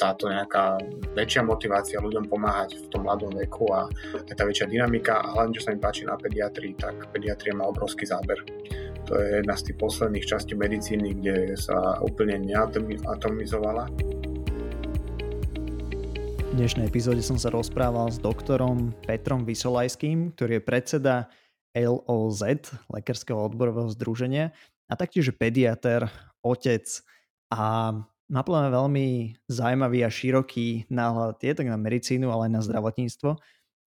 táto nejaká väčšia motivácia ľuďom pomáhať v tom mladom veku a aj tá väčšia dynamika a hlavne čo sa mi páči na pediatrii, tak pediatria má obrovský záber. To je jedna z tých posledných častí medicíny, kde sa úplne neatomizovala. V dnešnej epizóde som sa rozprával s doktorom Petrom Vysolajským, ktorý je predseda LOZ, Lekárskeho odborového združenia, a taktiež pediater, otec a má veľmi zaujímavý a široký náhľad tak na medicínu, ale aj na zdravotníctvo.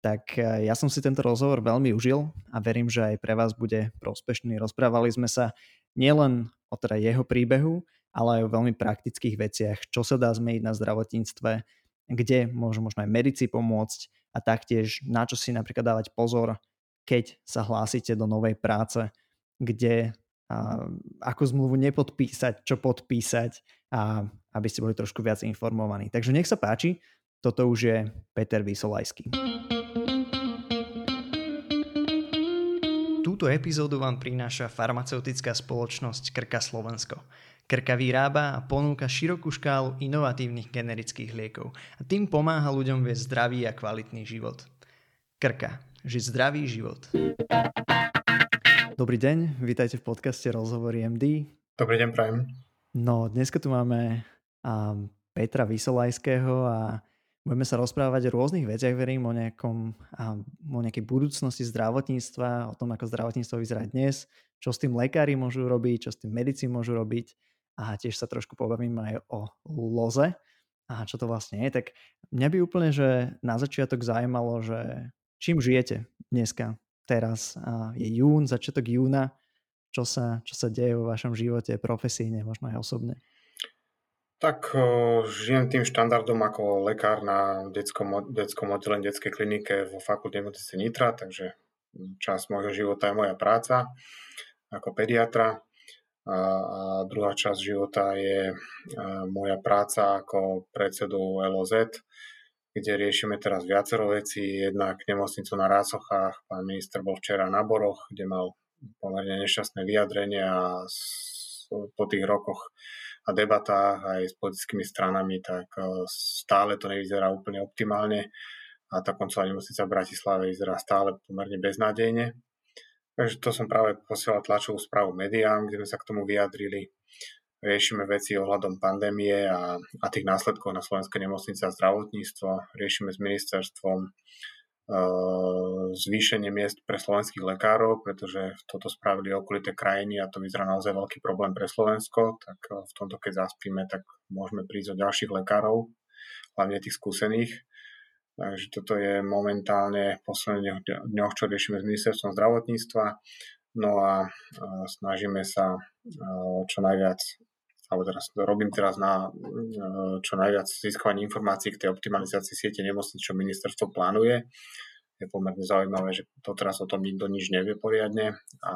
Tak e, ja som si tento rozhovor veľmi užil a verím, že aj pre vás bude prospešný. Rozprávali sme sa nielen o teda jeho príbehu, ale aj o veľmi praktických veciach, čo sa dá zmeniť na zdravotníctve, kde môžu možno aj medici pomôcť? A taktiež na čo si napríklad dávať pozor, keď sa hlásite do novej práce, kde a, ako zmluvu nepodpísať, čo podpísať a aby ste boli trošku viac informovaní. Takže nech sa páči, toto už je Peter Vysolajský. Túto epizódu vám prináša farmaceutická spoločnosť Krka Slovensko. Krka vyrába a ponúka širokú škálu inovatívnych generických liekov a tým pomáha ľuďom viesť zdravý a kvalitný život. Krka. Žiť zdravý život. Dobrý deň, vítajte v podcaste Rozhovory MD. Dobrý deň, prajem. No, dneska tu máme um, Petra Vysolajského a budeme sa rozprávať o rôznych veciach, verím, o, nejakom, um, o nejakej budúcnosti zdravotníctva, o tom, ako zdravotníctvo vyzerá dnes, čo s tým lekári môžu robiť, čo s tým medici môžu robiť a tiež sa trošku pobavím aj o loze a čo to vlastne je. Tak mňa by úplne, že na začiatok zaujímalo, že čím žijete dneska, teraz je jún, začiatok júna, čo sa, čo sa deje vo vašom živote profesíne, možno aj osobne? Tak žijem tým štandardom ako lekár na detskom, detskom oddelení detskej klinike vo fakulte nemocnice Nitra, takže časť môjho života je moja práca ako pediatra a, a druhá časť života je moja práca ako predsedu LOZ, kde riešime teraz viacero vecí. Jednak nemocnicu na Rásochách, pán minister bol včera na Boroch, kde mal pomerne nešťastné vyjadrenie a po tých rokoch a debatách aj s politickými stranami, tak e, stále to nevyzerá úplne optimálne a tá koncová nemocnica v Bratislave vyzerá stále pomerne beznádejne. Takže to som práve posielal tlačovú správu médiám, kde sme sa k tomu vyjadrili. Riešime veci ohľadom pandémie a, a tých následkov na slovenské nemocnice a zdravotníctvo. Riešime s ministerstvom zvýšenie miest pre slovenských lekárov, pretože toto spravili okolité krajiny a to vyzerá naozaj veľký problém pre Slovensko. Tak uh, v tomto, keď zaspíme, tak môžeme prísť o ďalších lekárov, hlavne tých skúsených. Takže toto je momentálne v posledných dňoch, čo riešime s ministerstvom zdravotníctva. No a snažíme sa čo najviac, alebo teraz robím teraz na čo najviac získavanie informácií k tej optimalizácii siete nemocnic, čo ministerstvo plánuje. Je pomerne zaujímavé, že to teraz o tom nikto nič nevie poriadne a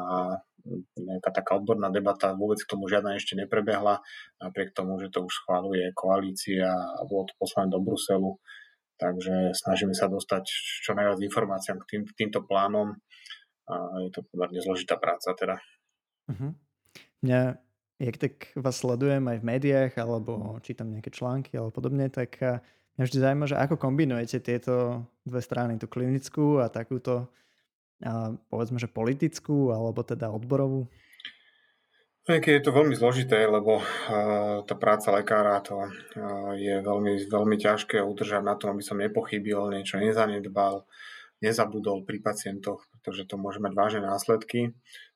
nejaká taká odborná debata vôbec k tomu žiadna ešte neprebehla, napriek tomu, že to už schváluje koalícia a bolo to poslané do Bruselu Takže snažíme sa dostať čo najviac informáciám k, tým, k týmto plánom a je to pomerne zložitá práca teda. Uh-huh. Mňa, jak tak vás sledujem aj v médiách alebo čítam nejaké články alebo podobne, tak mňa vždy zaujíma, že ako kombinujete tieto dve strany, tú klinickú a takúto a povedzme, že politickú alebo teda odborovú? Keď je to veľmi zložité, lebo uh, tá práca lekára to je veľmi, veľmi ťažké udržať na tom, aby som nepochybil, niečo nezanedbal, nezabudol pri pacientoch, pretože to môže mať vážne následky.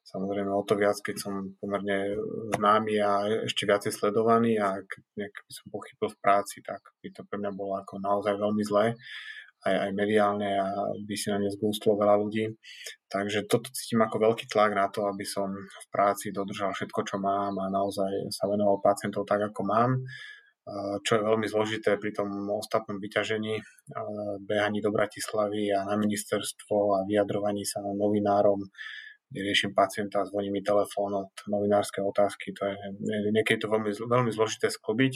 Samozrejme o to viac, keď som pomerne známy a ešte viacej sledovaný a keď by som pochybil v práci, tak by to pre mňa bolo ako naozaj veľmi zlé aj, aj mediálne a by si na ne zgústlo veľa ľudí. Takže toto cítim ako veľký tlak na to, aby som v práci dodržal všetko, čo mám a naozaj sa venoval pacientov tak, ako mám čo je veľmi zložité pri tom ostatnom vyťažení, behaní do Bratislavy a na ministerstvo a vyjadrovaní sa novinárom, riešim pacienta, zvoní mi telefón od novinárskej otázky. To je, niekedy to veľmi, veľmi zložité sklobiť.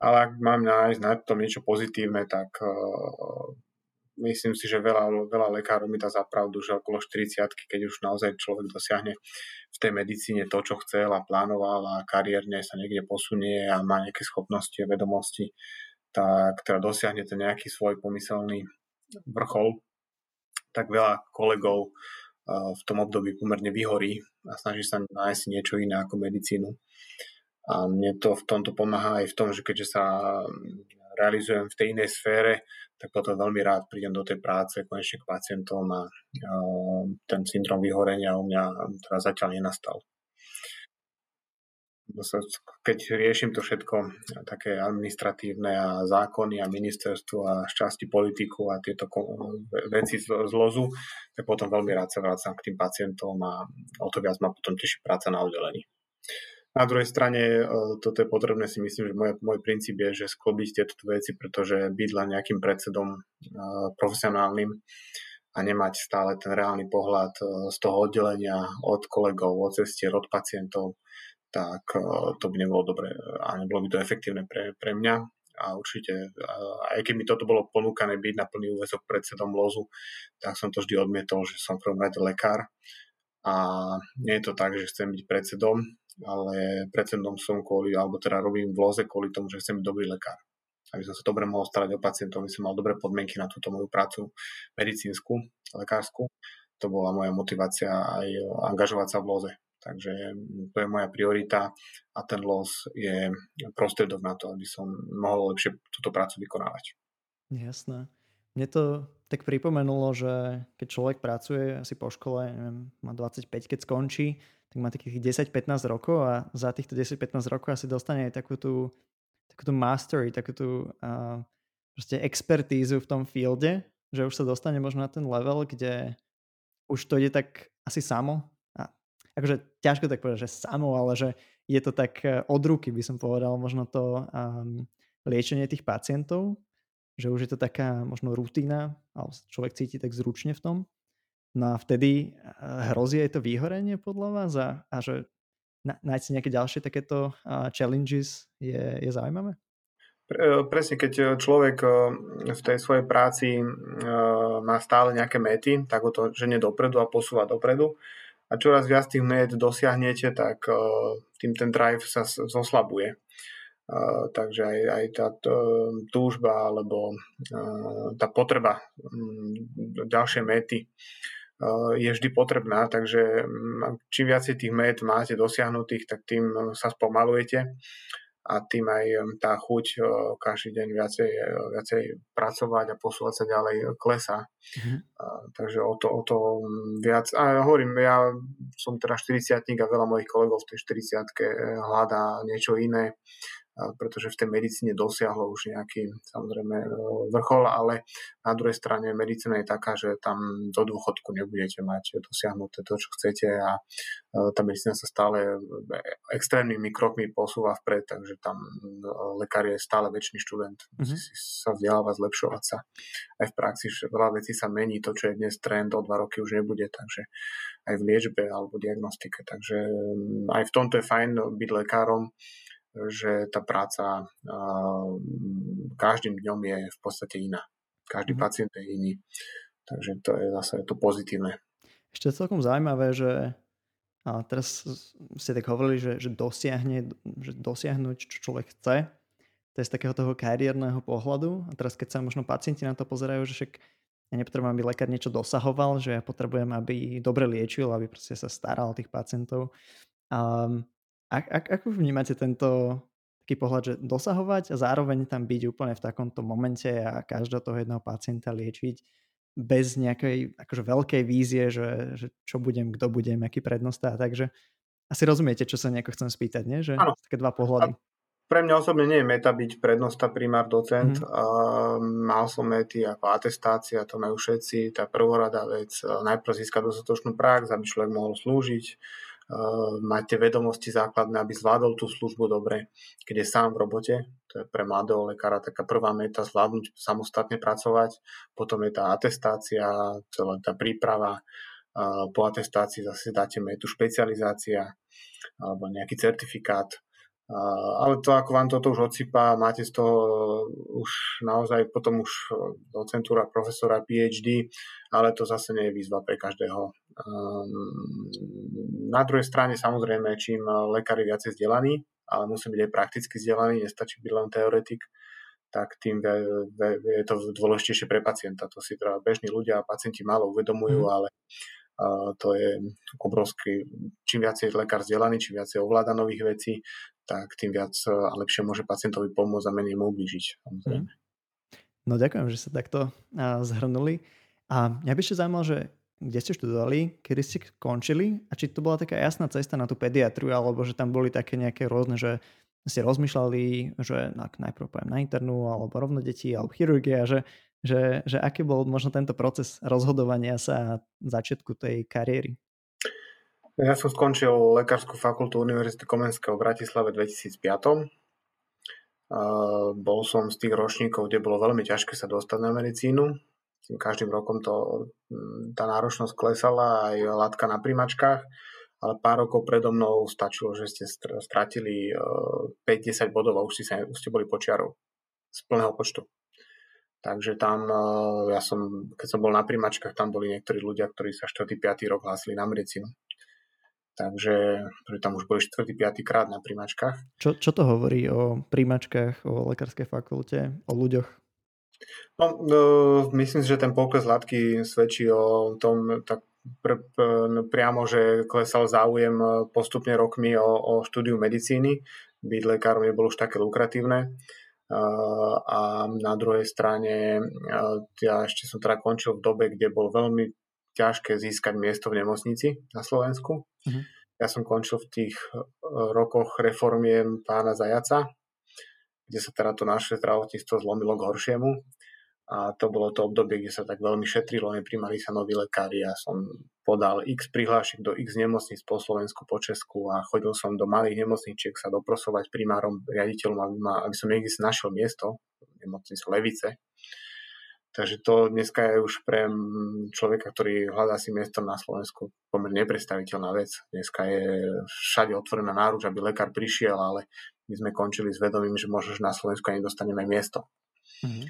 Ale ak mám nájsť na tom niečo pozitívne, tak uh, myslím si, že veľa, veľa lekárov mi dá zapravdu, že okolo 40 keď už naozaj človek dosiahne v tej medicíne to, čo chcel a plánoval a kariérne sa niekde posunie a má nejaké schopnosti a vedomosti, tak teda dosiahnete nejaký svoj pomyselný vrchol, tak veľa kolegov v tom období pomerne vyhorí a snaží sa nájsť niečo iné ako medicínu. A mne to v tomto pomáha aj v tom, že keďže sa realizujem v tej inej sfére, tak potom veľmi rád prídem do tej práce konečne k pacientom a ten syndrom vyhorenia u mňa teraz zatiaľ nenastal. Keď riešim to všetko, také administratívne a zákony a ministerstvo a šťastí politiku a tieto veci z lozu, tak potom veľmi rád sa vrácam k tým pacientom a o to viac ma potom teší práca na oddelení. Na druhej strane, e, toto je potrebné si myslím, že môj, môj princíp je, že sklobiť tieto veci, pretože byť len nejakým predsedom e, profesionálnym a nemať stále ten reálny pohľad e, z toho oddelenia od kolegov, od cestier, od pacientov, tak to by nebolo dobre a nebolo by to efektívne pre, pre mňa. A určite, aj keď mi toto bolo ponúkané byť na plný úvezok predsedom lozu, tak som to vždy odmietol, že som v prvom rade lekár. A nie je to tak, že chcem byť predsedom, ale predsedom som kvôli, alebo teda robím v loze kvôli tomu, že chcem byť dobrý lekár. Aby som sa dobre mohol starať o pacientov, aby som mal dobré podmienky na túto moju prácu medicínsku, lekárskú. To bola moja motivácia aj angažovať sa v loze. Takže to je moja priorita a ten los je prostriedok na to, aby som mohol lepšie túto prácu vykonávať. Jasné. Mne to tak pripomenulo, že keď človek pracuje asi po škole, neviem, má 25, keď skončí, tak má takých 10-15 rokov a za týchto 10-15 rokov asi dostane aj takú tú, takú tú mastery, takú tú uh, proste expertízu v tom fielde, že už sa dostane možno na ten level, kde už to ide tak asi samo. Akože ťažko tak povedať, že samo, ale že je to tak e, od ruky, by som povedal, možno to um, liečenie tých pacientov, že už je to taká možno rutina, alebo človek cíti tak zručne v tom. No a vtedy eh, hrozí aj to výhorenie podľa vás a, a že nájsť si nejaké ďalšie takéto challenges je, je zaujímavé? Eh, presne, keď človek v tej svojej práci má stále nejaké mety, tak ho to žene dopredu a posúva dopredu. A čoraz viac tých met dosiahnete, tak tým ten drive sa zoslabuje. Takže aj, aj tá túžba alebo tá potreba mm, ďalšie mety je vždy potrebná, takže mm, čím viacej tých met máte dosiahnutých, tak tým sa spomalujete a tým aj e, tá chuť e, každý deň viacej, viacej pracovať a posúvať sa ďalej klesa. Mm-hmm. Takže o to, o to viac. A hovorím, ja som teda 40 a veľa mojich kolegov v tej 40 hľadá niečo iné pretože v tej medicíne dosiahlo už nejaký samozrejme e, vrchol, ale na druhej strane medicína je taká, že tam do dôchodku nebudete mať dosiahnuté to, čo chcete a e, tá medicína sa stále extrémnymi krokmi posúva vpred, takže tam e, lekár je stále väčší študent, musí mm-hmm. sa vzdelávať, zlepšovať sa. Aj v praxi veľa vecí sa mení, to, čo je dnes trend, o dva roky už nebude, takže aj v liečbe alebo diagnostike. Takže aj v tomto je fajn byť lekárom, že tá práca každým dňom je v podstate iná. Každý mm. pacient je iný. Takže to je zase to pozitívne. Ešte celkom zaujímavé, že a teraz ste tak hovorili, že, že, dosiahne, že dosiahnuť, čo človek chce, to je z takého toho kariérneho pohľadu. A teraz keď sa možno pacienti na to pozerajú, že však ja nepotrebujem, aby lekár niečo dosahoval, že ja potrebujem, aby dobre liečil, aby proste sa staral o tých pacientov. Um, ak, ak, ako vnímate tento taký pohľad, že dosahovať a zároveň tam byť úplne v takomto momente a každého toho jedného pacienta liečiť bez nejakej akože veľkej vízie, že, že čo budem, kto budem, aký prednostá. Takže asi rozumiete, čo sa nejako chcem spýtať, nie? Že ano. také dva pohľady. A pre mňa osobne nie je meta byť prednosta, primár, docent. Mm. Uh, mal som mety ako atestácia, to majú všetci. Tá prvorada vec, najprv získať dostatočnú prax, aby človek mohol slúžiť mať tie vedomosti základné, aby zvládol tú službu dobre, keď je sám v robote. To je pre mladého lekára taká prvá meta, zvládnuť samostatne pracovať. Potom je tá atestácia, celá tá príprava. Eh, po atestácii zase dáte metu špecializácia alebo nejaký certifikát ale to, ako vám toto už odsypá, máte z toho už naozaj potom už docentúra, profesora, PhD, ale to zase nie je výzva pre každého. Na druhej strane samozrejme, čím lekár je viacej vzdelaný, ale musí byť aj prakticky vzdelaný, nestačí byť len teoretik, tak tým je to dôležitejšie pre pacienta. To si teda bežní ľudia a pacienti málo uvedomujú, mm. ale to je obrovský, čím viac je lekár vzdelaný, čím viac je ovláda nových vecí, tak tým viac a lepšie môže pacientovi pomôcť a menej mu ublížiť. Mm. No ďakujem, že ste takto zhrnuli. A mňa by ešte zaujímalo, že kde ste študovali, kedy ste končili a či to bola taká jasná cesta na tú pediatriu, alebo že tam boli také nejaké rôzne, že ste rozmýšľali, že najprv poviem na internú, alebo rovno deti, alebo chirurgia, že, že, že aký bol možno tento proces rozhodovania sa začiatku tej kariéry? Ja som skončil Lekárskú fakultu Univerzity Komenského v Bratislave v 2005. Uh, bol som z tých ročníkov, kde bolo veľmi ťažké sa dostať na medicínu. Tým každým rokom to, tá náročnosť klesala, aj látka na primačkách, ale pár rokov predo mnou stačilo, že ste stratili uh, 5-10 bodov a už, si sa, už ste boli počiarov z plného počtu. Takže tam, eh, ja som, keď som bol na primačkách, tam boli niektorí ľudia, ktorí sa 4. 5. rok hlásili na medicínu. Takže tam už boli 4. 5. krát na primačkách. Čo, čo to hovorí o primačkách, o lekárskej fakulte, o ľuďoch? No, no, myslím si, že ten pokles látky svedčí o tom tak pr, pr, no, priamo, že klesal záujem postupne rokmi o, o štúdiu medicíny. Byť lekárom nebolo už také lukratívne a na druhej strane ja ešte som teda končil v dobe, kde bol veľmi ťažké získať miesto v nemocnici na Slovensku. Uh-huh. Ja som končil v tých e, rokoch reformiem pána Zajaca, kde sa teda to naše zdravotníctvo zlomilo k horšiemu a to bolo to obdobie, kde sa tak veľmi šetrilo, neprimali sa noví lekári. Ja som podal x prihlášek do x nemocníc po Slovensku, po Česku a chodil som do malých nemocničiek sa doprosovať primárom, riaditeľom, aby, ma, aby som niekde si našiel miesto, nemocnicu Levice. Takže to dneska je už pre človeka, ktorý hľadá si miesto na Slovensku pomerne nepredstaviteľná vec. Dneska je všade otvorená náruč, aby lekár prišiel, ale my sme končili s vedomím, že možno na Slovensku ani dostaneme miesto. Mm-hmm.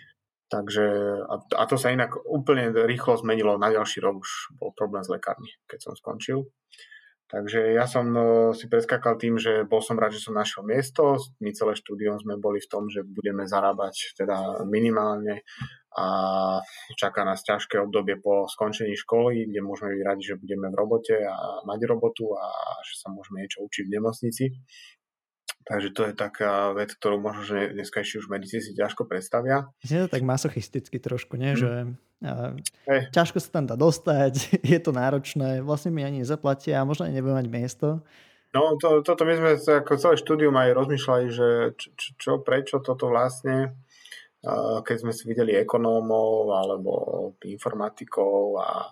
Takže, a, a to sa inak úplne rýchlo zmenilo. Na ďalší rok už bol problém s lekármi, keď som skončil. Takže ja som e, si preskakal tým, že bol som rád, že som našiel miesto. My celé štúdium sme boli v tom, že budeme zarábať teda minimálne a čaká nás ťažké obdobie po skončení školy, kde môžeme byť radi, že budeme v robote a mať robotu a že sa môžeme niečo učiť v nemocnici. Takže to je taká vec, ktorú možno, že dneska ešte už medici si ťažko predstavia. Je to tak masochisticky trošku, nie? Hmm. Že a, hey. ťažko sa tam dá dostať, je to náročné, vlastne mi ani nezaplatia a možno ani nebudem mať miesto. No to, toto my sme ako celé štúdium aj rozmýšľali, že čo, čo, prečo toto vlastne, keď sme si videli ekonómov alebo informatikov a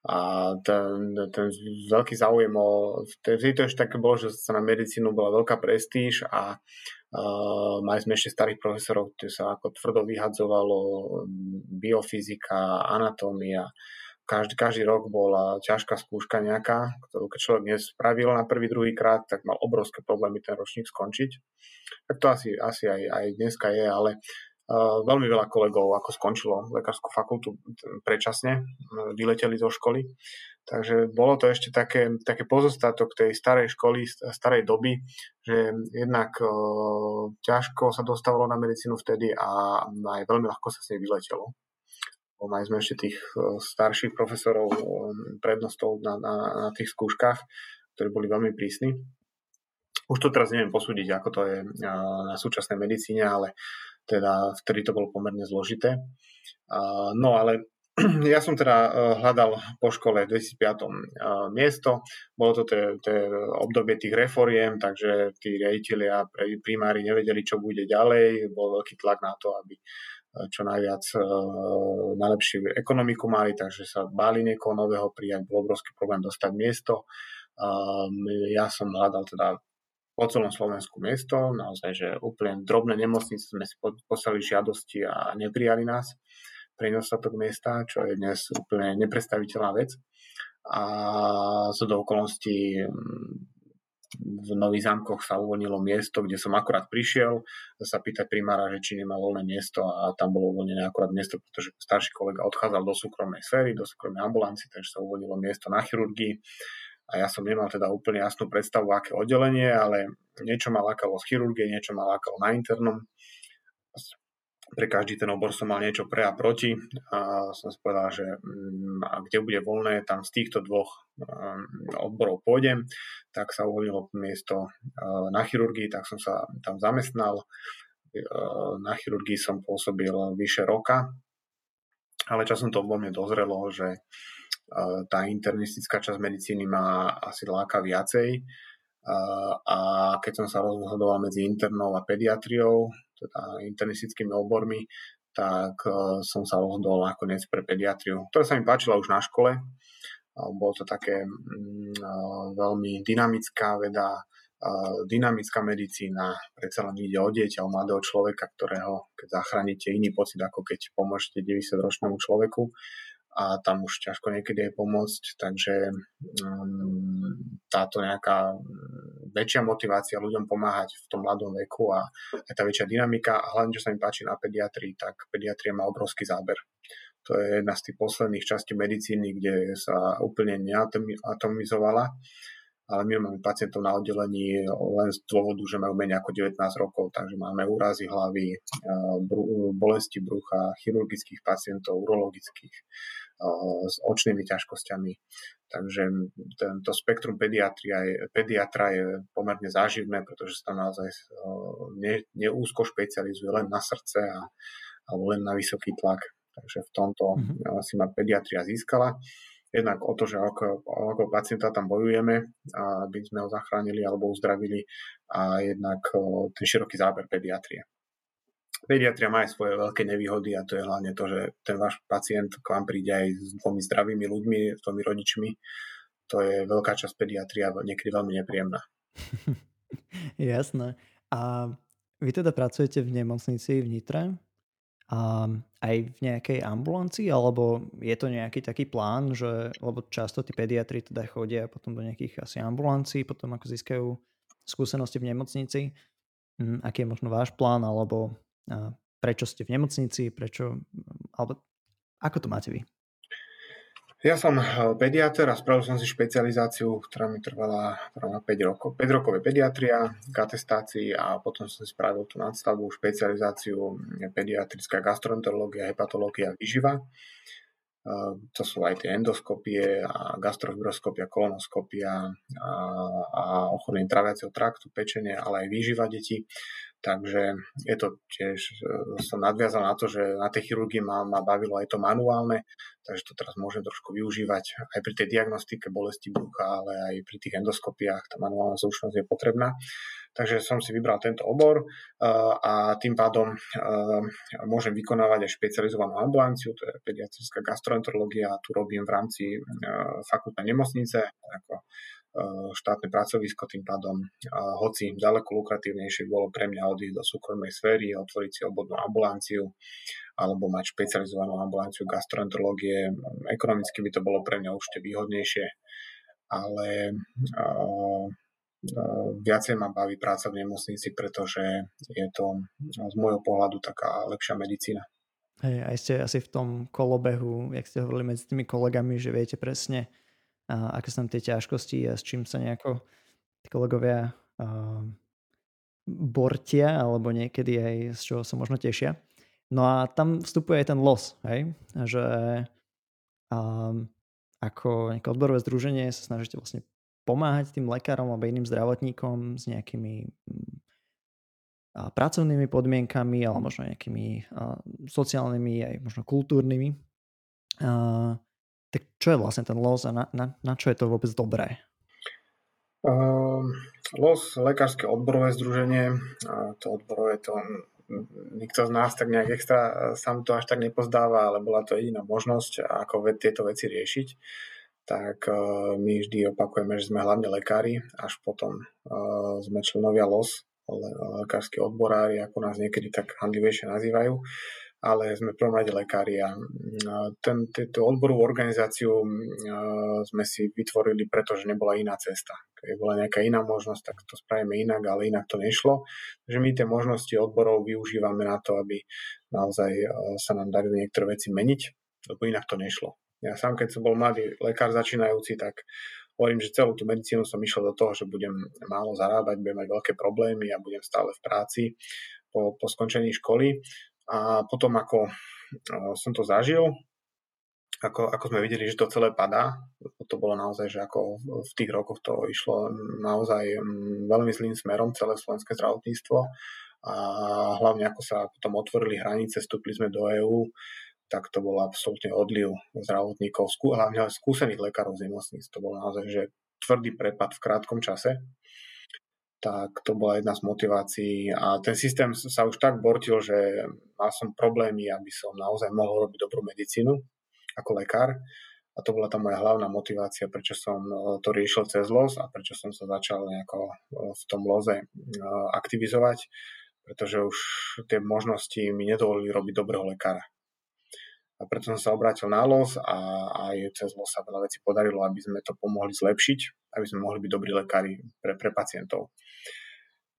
a ten, ten veľký záujem o... Vtedy to ešte také bolo, že sa na medicínu bola veľká prestíž a uh, mali sme ešte starých profesorov, kde sa ako tvrdo vyhadzovalo biofyzika, anatómia. Každý, každý rok bola ťažká skúška nejaká, ktorú keď človek nespravil na prvý, druhý krát, tak mal obrovské problémy ten ročník skončiť. Tak to asi, asi aj, aj dneska je, ale veľmi veľa kolegov ako skončilo lekárskú fakultu predčasne, vyleteli zo školy. Takže bolo to ešte také, také pozostatok tej starej školy, starej doby, že jednak uh, ťažko sa dostávalo na medicínu vtedy a aj veľmi ľahko sa s nej vyletelo. Mali sme ešte tých starších profesorov prednostov na, na, na tých skúškach, ktorí boli veľmi prísni. Už to teraz neviem posúdiť, ako to je na súčasnej medicíne, ale teda vtedy to bolo pomerne zložité. No ale ja som teda e, hľadal po škole v 2005 e, miesto, bolo to tie obdobie tých reforiem, takže tí riaditeľia, primári nevedeli, čo bude ďalej, bol veľký tlak na to, aby e, čo najviac najlepšiu ekonomiku mali, takže sa báli niekoho nového prijať, bol obrovský problém dostať miesto. Ja som hľadal teda po celom Slovensku miesto, naozaj, že úplne drobné nemocnice sme si poslali žiadosti a neprijali nás. Pre nedostatok miesta, čo je dnes úplne nepredstaviteľná vec. A zo do okolností mm, v Nových zámkoch sa uvoľnilo miesto, kde som akurát prišiel sa pýtať primára, že či nemá voľné miesto a tam bolo uvoľnené akurát miesto, pretože starší kolega odchádzal do súkromnej sféry, do súkromnej ambulancie, takže sa uvoľnilo miesto na chirurgii a ja som nemal teda úplne jasnú predstavu, aké oddelenie, ale niečo ma lákalo z chirurgie, niečo ma lákalo na internom. pre každý ten obor som mal niečo pre a proti a som si povedal, že mm, a kde bude voľné, tam z týchto dvoch mm, odborov pôjdem, tak sa uvoľnilo miesto na chirurgii, tak som sa tam zamestnal. Na chirurgii som pôsobil vyše roka, ale časom to vo mne dozrelo, že tá internistická časť medicíny ma asi láka viacej a keď som sa rozhodoval medzi internou a pediatriou, teda internistickými obormi, tak e, som sa rozhodol nakoniec pre pediatriu, ktorá sa mi páčila už na škole. Bolo to také mm, e, veľmi dynamická veda, e, dynamická medicína, predsa len ide o dieťa, o mladého človeka, ktorého keď zachránite iný pocit, ako keď pomôžete 90-ročnému človeku a tam už ťažko niekedy je pomôcť, takže um, táto nejaká väčšia motivácia ľuďom pomáhať v tom mladom veku a aj tá väčšia dynamika a hlavne, čo sa mi páči na pediatrii, tak pediatria má obrovský záber. To je jedna z tých posledných častí medicíny, kde sa úplne neatomizovala, ale my máme pacientov na oddelení len z dôvodu, že majú menej ako 19 rokov, takže máme úrazy hlavy, bolesti brucha, chirurgických pacientov, urologických, s očnými ťažkosťami. Takže tento spektrum pediatria je, pediatra je pomerne záživné, pretože sa tam naozaj ne, neúzko špecializuje len na srdce a, alebo len na vysoký tlak. Takže v tomto mm-hmm. si ma pediatria získala. Jednak o to, že ako, ako pacienta tam bojujeme, aby sme ho zachránili alebo uzdravili a jednak ten široký záber pediatrie pediatria má aj svoje veľké nevýhody a to je hlavne to, že ten váš pacient k vám príde aj s dvomi zdravými ľuďmi, s dvomi rodičmi. To je veľká časť pediatria, niekedy veľmi nepríjemná. Jasné. A vy teda pracujete v nemocnici v Nitre? A aj v nejakej ambulancii, alebo je to nejaký taký plán, že, lebo často tí pediatri teda chodia potom do nejakých asi ambulancií, potom ako získajú skúsenosti v nemocnici. Hm, aký je možno váš plán, alebo prečo ste v nemocnici, prečo, alebo ako to máte vy? Ja som eh, pediatr a spravil som si špecializáciu, ktorá mi trvala, trvala 5 rokov. 5 rokov pediatria k atestácii a potom som si spravil tú nadstavbu, špecializáciu hm, pediatrická gastroenterológia, hepatológia, výživa. Eh, to sú aj tie endoskopie a gastrofibroskopia, kolonoskopia a, a ochorenie traviaceho traktu, pečenie, ale aj výživa detí. Takže je to tiež, e, som nadviazal na to, že na tej chirurgii ma, ma bavilo aj to manuálne, takže to teraz môžem trošku využívať aj pri tej diagnostike bolesti brucha, ale aj pri tých endoskopiách tá manuálna zručnosť je potrebná. Takže som si vybral tento obor e, a tým pádom e, môžem vykonávať aj špecializovanú ambulanciu, to je pediatrická gastroenterológia, tu robím v rámci fakultnej nemocnice ako štátne pracovisko, tým pádom hoci ďaleko lukratívnejšie bolo pre mňa odísť do súkromnej sféry a otvoriť si obodnú ambulanciu alebo mať špecializovanú ambulanciu gastroenterológie. Ekonomicky by to bolo pre mňa určite výhodnejšie, ale uh, viacej ma baví práca v nemocnici, pretože je to z môjho pohľadu taká lepšia medicína. Hej, aj ste asi v tom kolobehu, jak ste hovorili medzi tými kolegami, že viete presne, a aké sú tam tie ťažkosti a s čím sa nejako tí kolegovia bortia, alebo niekedy aj z čoho sa možno tešia. No a tam vstupuje aj ten los, hej? že um, ako nejaké odborové združenie sa snažíte vlastne pomáhať tým lekárom alebo iným zdravotníkom s nejakými a pracovnými podmienkami alebo možno nejakými a, sociálnymi aj možno kultúrnymi. A, tak čo je vlastne ten los a na, na, na čo je to vôbec dobré? Uh, los, lekárske odborové združenie, to odborové to nikto z nás tak nejak extra e, sám to až tak nepozdáva, ale bola to jediná možnosť, ako tieto veci riešiť. Tak uh, my vždy opakujeme, že sme hlavne lekári, až potom uh, sme členovia LOS, lekársky odborári, ako nás niekedy tak handlivejšie nazývajú ale sme prvom rade lekári a ten, odborovú organizáciu sme si vytvorili, pretože nebola iná cesta. Keď bola nejaká iná možnosť, tak to spravíme inak, ale inak to nešlo. Takže my tie možnosti odborov využívame na to, aby naozaj sa nám darili niektoré veci meniť, lebo inak to nešlo. Ja sám, keď som bol mladý lekár začínajúci, tak hovorím, že celú tú medicínu som išiel do toho, že budem málo zarábať, budem mať veľké problémy a budem stále v práci po, po skončení školy A potom ako som to zažil, ako, ako sme videli, že to celé padá, to bolo naozaj, že ako v tých rokoch to išlo naozaj mm, veľmi zlým smerom celé slovenské zdravotníctvo a hlavne ako sa potom otvorili hranice, vstúpili sme do EÚ, tak to bol absolútne odliv zdravotníkov, hlavne skúsených lekárov z nemocníc. To bolo naozaj, že tvrdý prepad v krátkom čase tak to bola jedna z motivácií a ten systém sa už tak bortil, že mal som problémy, aby som naozaj mohol robiť dobrú medicínu ako lekár. A to bola tá moja hlavná motivácia, prečo som e, to riešil cez los a prečo som sa začal nejako e, v tom loze e, aktivizovať, pretože už tie možnosti mi nedovolili robiť dobrého lekára. A preto som sa obrátil na los a aj cez los sa veľa vecí podarilo, aby sme to pomohli zlepšiť, aby sme mohli byť dobrí lekári pre, pre pacientov.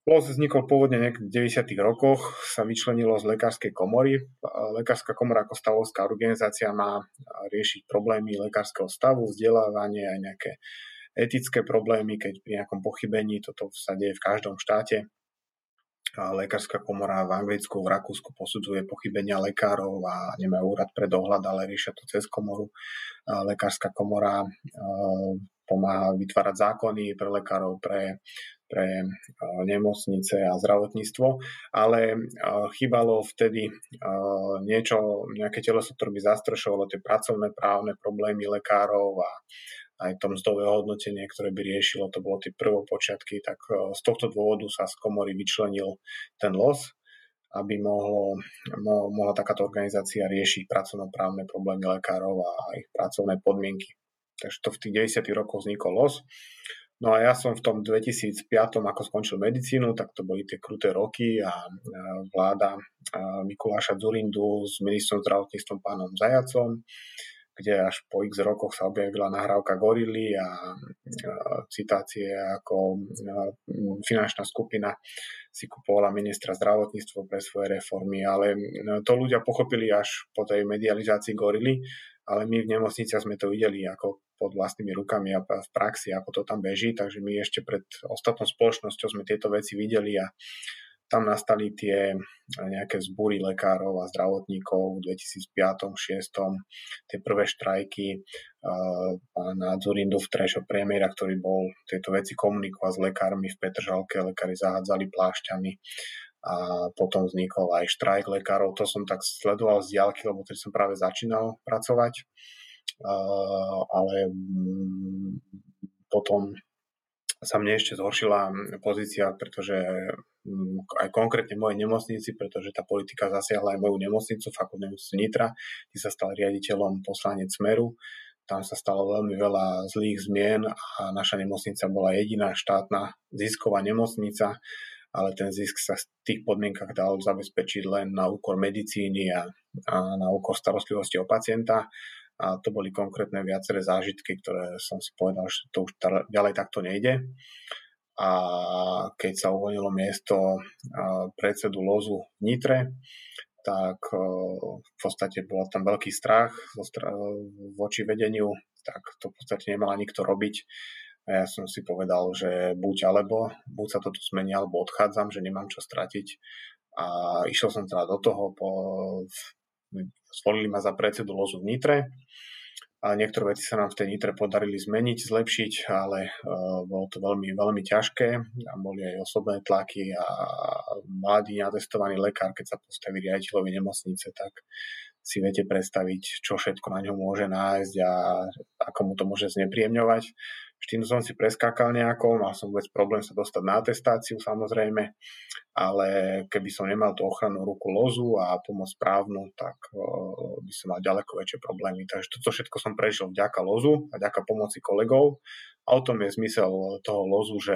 Los vznikol pôvodne v 90. rokoch, sa vyčlenilo z lekárskej komory. Lekárska komora ako stavovská organizácia má riešiť problémy lekárskeho stavu, vzdelávanie aj nejaké etické problémy, keď pri nejakom pochybení, toto sa deje v každom štáte. Lekárska komora v Anglicku, v Rakúsku posudzuje pochybenia lekárov a nemajú úrad pre dohľad, ale riešia to cez komoru. Lekárska komora pomáha vytvárať zákony pre lekárov, pre pre nemocnice a zdravotníctvo, ale chýbalo vtedy niečo, nejaké teleso, ktoré by zastrešovalo tie pracovné právne problémy lekárov a aj to mzdové hodnotenie, ktoré by riešilo, to bolo tie prvopočiatky, tak z tohto dôvodu sa z komory vyčlenil ten los, aby mohlo, mo, mohla takáto organizácia riešiť pracovnoprávne problémy lekárov a ich pracovné podmienky. Takže to v tých 90. rokoch vznikol los. No a ja som v tom 2005, ako skončil medicínu, tak to boli tie kruté roky a vláda Mikuláša Zurindu s ministrom zdravotníctvom pánom Zajacom, kde až po x rokoch sa objavila nahrávka Gorily a citácie ako finančná skupina si kupovala ministra zdravotníctva pre svoje reformy, ale to ľudia pochopili až po tej medializácii Gorily, ale my v nemocniciach sme to videli ako pod vlastnými rukami a v praxi, ako to tam beží, takže my ešte pred ostatnou spoločnosťou sme tieto veci videli a tam nastali tie nejaké zbúry lekárov a zdravotníkov v 2005-2006, tie prvé štrajky na Zurindu v Trešo premiéra, ktorý bol tieto veci komunikovať s lekármi v Petržalke, lekári zahádzali plášťami a potom vznikol aj štrajk lekárov. To som tak sledoval z diálky, lebo tedy som práve začínal pracovať. Ale mm, potom sa mne ešte zhoršila pozícia, pretože aj konkrétne mojej nemocnici, pretože tá politika zasiahla aj moju nemocnicu, fakultnú nemocnicu Nitra, kde sa stal riaditeľom poslanec Smeru. Tam sa stalo veľmi veľa zlých zmien a naša nemocnica bola jediná štátna zisková nemocnica, ale ten zisk sa v tých podmienkach dal zabezpečiť len na úkor medicíny a, a na úkor starostlivosti o pacienta a to boli konkrétne viaceré zážitky, ktoré som si povedal, že to už ďalej takto nejde. A keď sa uvoľnilo miesto predsedu Lozu v Nitre, tak v podstate bol tam veľký strach voči vedeniu, tak to v podstate nemala nikto robiť. A ja som si povedal, že buď alebo, buď sa to tu zmení, alebo odchádzam, že nemám čo stratiť. A išiel som teda do toho, po, zvolili ma za predsedu lozu v Nitre a niektoré veci sa nám v tej Nitre podarili zmeniť, zlepšiť, ale uh, bolo to veľmi, veľmi ťažké a boli aj osobné tlaky a mladý natestovaný lekár, keď sa postaví riaditeľovi nemocnice, tak si viete predstaviť, čo všetko na ňom môže nájsť a ako mu to môže znepríjemňovať. Štým som si preskákal nejako, mal som vôbec problém sa dostať na atestáciu samozrejme, ale keby som nemal tú ochrannú ruku lozu a pomoc správnu, tak uh, by som mal ďaleko väčšie problémy. Takže toto všetko som prežil vďaka lozu a vďaka pomoci kolegov. A o tom je zmysel toho lozu, že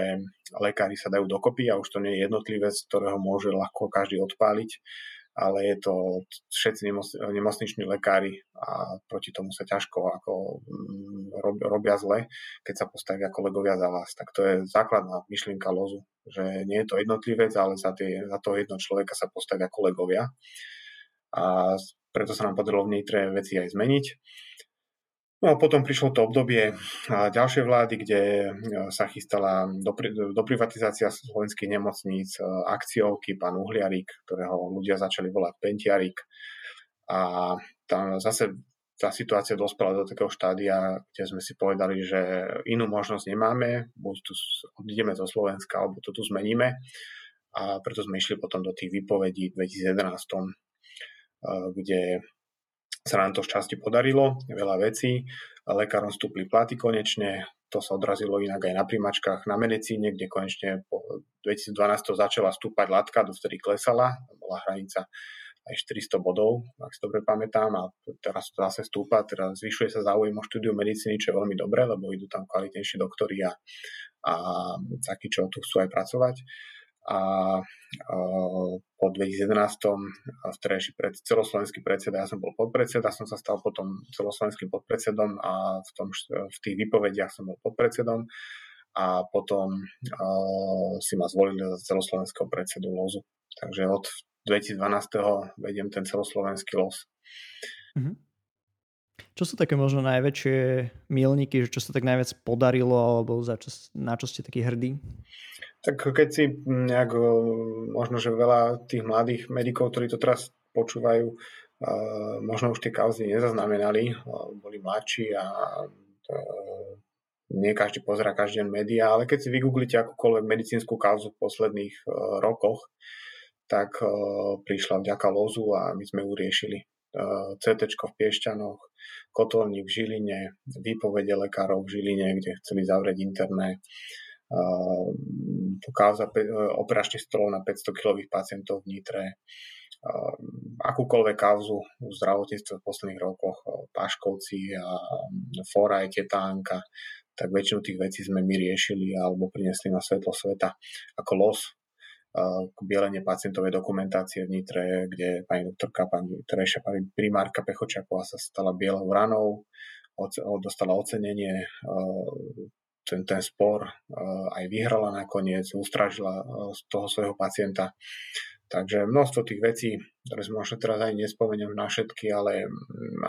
lekári sa dajú dokopy a už to nie je jednotlivec, ktorého môže ľahko každý odpáliť, ale je to všetci nemocniční lekári a proti tomu sa ťažko ako mm, robia zle, keď sa postavia kolegovia za vás. Tak to je základná myšlienka lozu, že nie je to jednotlivec, ale za, tie, za toho jedno človeka sa postavia kolegovia. A preto sa nám podarilo v Nitre veci aj zmeniť. No a potom prišlo to obdobie ďalšej vlády, kde sa chystala doprivatizácia slovenských nemocníc, akciovky, pán Uhliarik, ktorého ľudia začali volať Pentiarik. A tam zase tá situácia dospela do takého štádia, kde sme si povedali, že inú možnosť nemáme, buď tu odídeme zo Slovenska, alebo to tu zmeníme. A preto sme išli potom do tých výpovedí v 2011, kde sa nám to šťastie podarilo, veľa vecí. Lekárom stúpli platy konečne, to sa odrazilo inak aj na príjmačkách na medicíne, kde konečne po 2012 začala stúpať latka, dovtedy klesala, bola hranica aj 400 bodov, ak si dobre pamätám, a teraz to zase stúpa, teraz zvyšuje sa záujem o štúdiu medicíny, čo je veľmi dobré, lebo idú tam kvalitnejší doktori a, a takí, čo tu chcú aj pracovať a po 2011 vtedajší pred, celoslovenský predseda, ja som bol podpredseda, som sa stal potom celoslovenským podpredsedom a v, tom, v tých výpovediach som bol podpredsedom a potom uh, si ma zvolili za celoslovenského predsedu LOZu. Takže od 2012. vediem ten celoslovenský LOZ. Mm-hmm. Čo sú také možno najväčšie milníky, čo sa tak najviac podarilo alebo za čo, na čo ste takí hrdí? Tak keď si nejak, možno, že veľa tých mladých medikov, ktorí to teraz počúvajú, možno už tie kauzy nezaznamenali, boli mladší a nie každý pozera každý deň médiá, ale keď si vygooglite akúkoľvek medicínsku kauzu v posledných rokoch, tak prišla vďaka lozu a my sme ju riešili. CT v Piešťanoch, kotolník v Žiline, výpovede lekárov v Žiline, kde chceli zavrieť interné kauza operačných stolov na 500 kilových pacientov v Nitre, akúkoľvek kauzu v zdravotníctve v posledných rokoch, Paškovci a Foraj, Tetánka, tak väčšinu tých vecí sme my riešili alebo priniesli na svetlo sveta ako los k bielenie pacientovej dokumentácie v Nitre, kde pani doktorka, pani terejšia pani primárka Pechočaková sa stala bielou ranou, dostala ocenenie ten, ten spor aj vyhrala nakoniec, ustražila z toho svojho pacienta. Takže množstvo tých vecí, ktoré sme možno teraz ani nespomeniem na všetky, ale